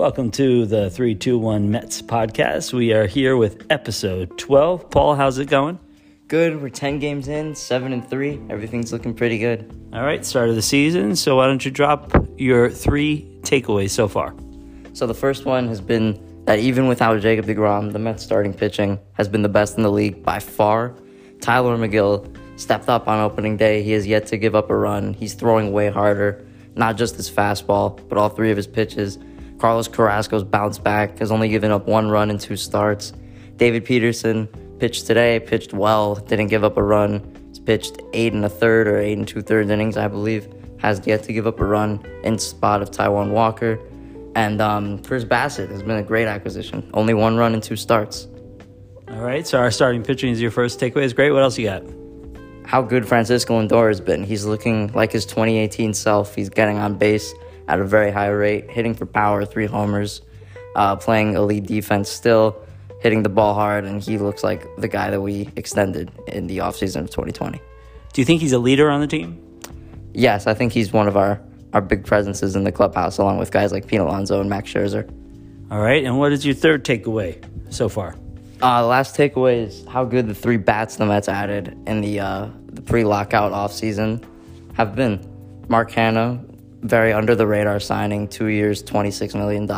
Welcome to the 321 Mets podcast. We are here with episode 12. Paul, how's it going? Good. We're 10 games in, 7 and 3. Everything's looking pretty good. All right, start of the season. So, why don't you drop your three takeaways so far? So, the first one has been that even without Jacob DeGrom, the Mets starting pitching has been the best in the league by far. Tylor Megill stepped up on opening day. He has yet to give up a run. He's throwing way harder, not just his fastball, but all three of his pitches. Carlos Carrasco's bounced back, has only given up one run in two starts. David Peterson pitched today, pitched well, didn't give up a run. He's pitched eight and a third or eight and two thirds innings, I believe. Has yet to give up a run in spot of Taijuan Walker. And um, Chris Bassitt has been a great acquisition. Only one run in two starts. All right, so our starting pitching is your first takeaway. Is great. What else you got? How good Francisco Lindor has been. He's looking like his 2018 self. He's getting on base at a very high rate, hitting for power, three homers, uh, playing elite defense still, hitting the ball hard, and he looks like the guy that we extended in the offseason of 2020. Do you think he's a leader on the team? Yes, I think he's one of our our big presences in the clubhouse, along with guys like Pete Alonso and Max Scherzer. All right, and what is your third takeaway so far? Uh, the last takeaway is how good the three bats the Mets added in the uh, the pre-lockout offseason have been. Mark Canha, very under the radar signing, two years, $26 million,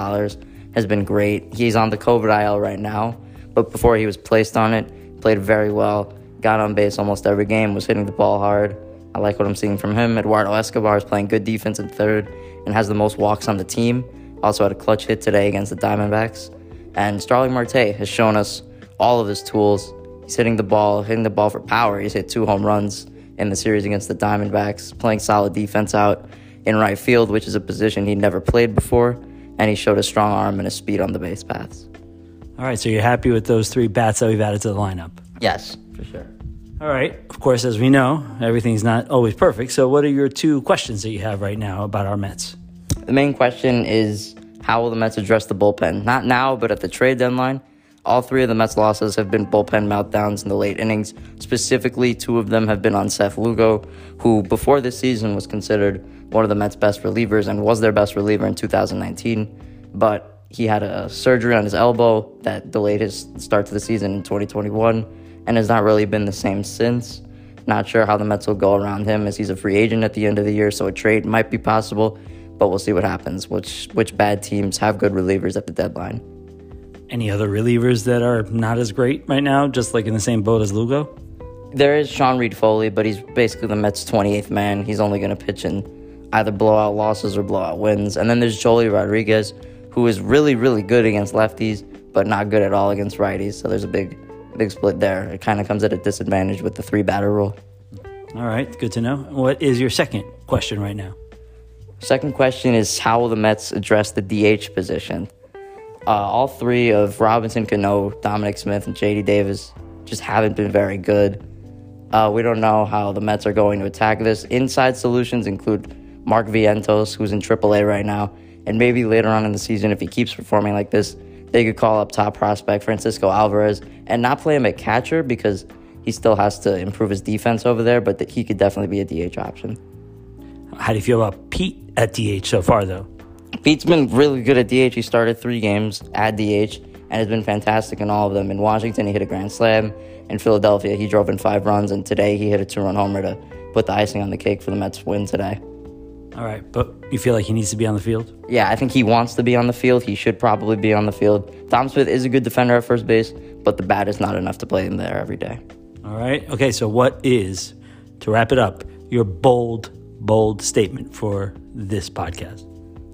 has been great. He's on the COVID IL right now, but before he was placed on it, played very well, got on base almost every game, was hitting the ball hard, I like what I'm seeing from him. Eduardo Escobar is playing good defense in third and has the most walks on the team. Also had a clutch hit today against the Diamondbacks. And Starling Marte has shown us all of his tools. He's hitting the ball, hitting the ball for power. He's hit two home runs in the series against the Diamondbacks, playing solid defense out in right field, which is a position he'd never played before. And he showed a strong arm and a speed on the base paths. All right, so you're happy with those three bats that we've added to the lineup? Yes, for sure. All right. Of course, as we know, everything's not always perfect. So, what are your two questions that you have right now about our Mets? The main question is how will the Mets address the bullpen? Not now, but at the trade deadline. All three of the Mets' losses have been bullpen meltdowns in the late innings. Specifically, two of them have been on Seth Lugo, who before this season was considered one of the Mets' best relievers and was their best reliever in 2019. But he had a surgery on his elbow that delayed his start to the season in 2021 and has not really been the same since. Not sure how the Mets will go around him as he's a free agent at the end of the year, so a trade might be possible, but we'll see what happens. Which which bad teams have good relievers at the deadline? Any other relievers that are not as great right now, just like in the same boat as Lugo? There is Sean Reid-Foley, but he's basically the Mets' 28th man. He's only going to pitch in either blowout losses or blowout wins. And then there's Joely Rodriguez, who is really, really good against lefties, but not good at all against righties. So there's a big big split there. It kind of comes at a disadvantage with the three batter rule. All right, good to know. What is your second question right now? Second question is how will the Mets address the DH position? Uh, all three of Robinson Cano, Dominic Smith, and JD Davis just haven't been very good. Uh, we don't know how the Mets are going to attack this. Inside solutions include Mark Vientos, who's in AAA right now, and maybe later on in the season, if he keeps performing like this, they could call up top prospect Francisco Alvarez and not play him at catcher because he still has to improve his defense over there, but he could definitely be a DH option. How do you feel about Pete at DH so far, though? Pete's been really good at DH. He started three games at DH and has been fantastic in all of them. In Washington, he hit a grand slam. In Philadelphia, he drove in five runs, and today he hit a two-run homer to put the icing on the cake for the Mets' win today. All right, but you feel like he needs to be on the field? Yeah, I think he wants to be on the field. He should probably be on the field. Dom Smith is a good defender at first base, but the bat is not enough to play him there every day. All right. Okay, so what is, to wrap it up, your bold, bold statement for this podcast?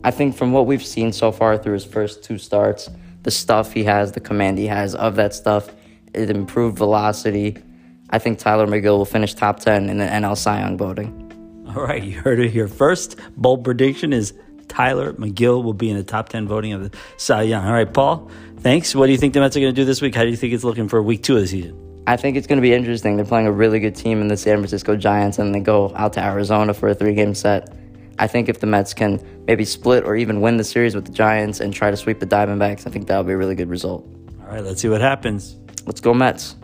I think from what we've seen so far through his first two starts, the stuff he has, the command he has of that stuff, it improved velocity. I think Tylor Megill will finish top 10 in the NL Cy Young voting. All right, you heard it here first. Bold prediction is Tylor Megill will be in the top 10 voting of the Cy Young. All right, Paul, thanks. What do you think the Mets are going to do this week? How do you think it's looking for week two of the season? I think it's going to be interesting. They're playing a really good team in the San Francisco Giants, and they go out to Arizona for a three game set. I think if the Mets can maybe split or even win the series with the Giants and try to sweep the Diamondbacks, I think that would be a really good result. All right, let's see what happens. Let's go, Mets.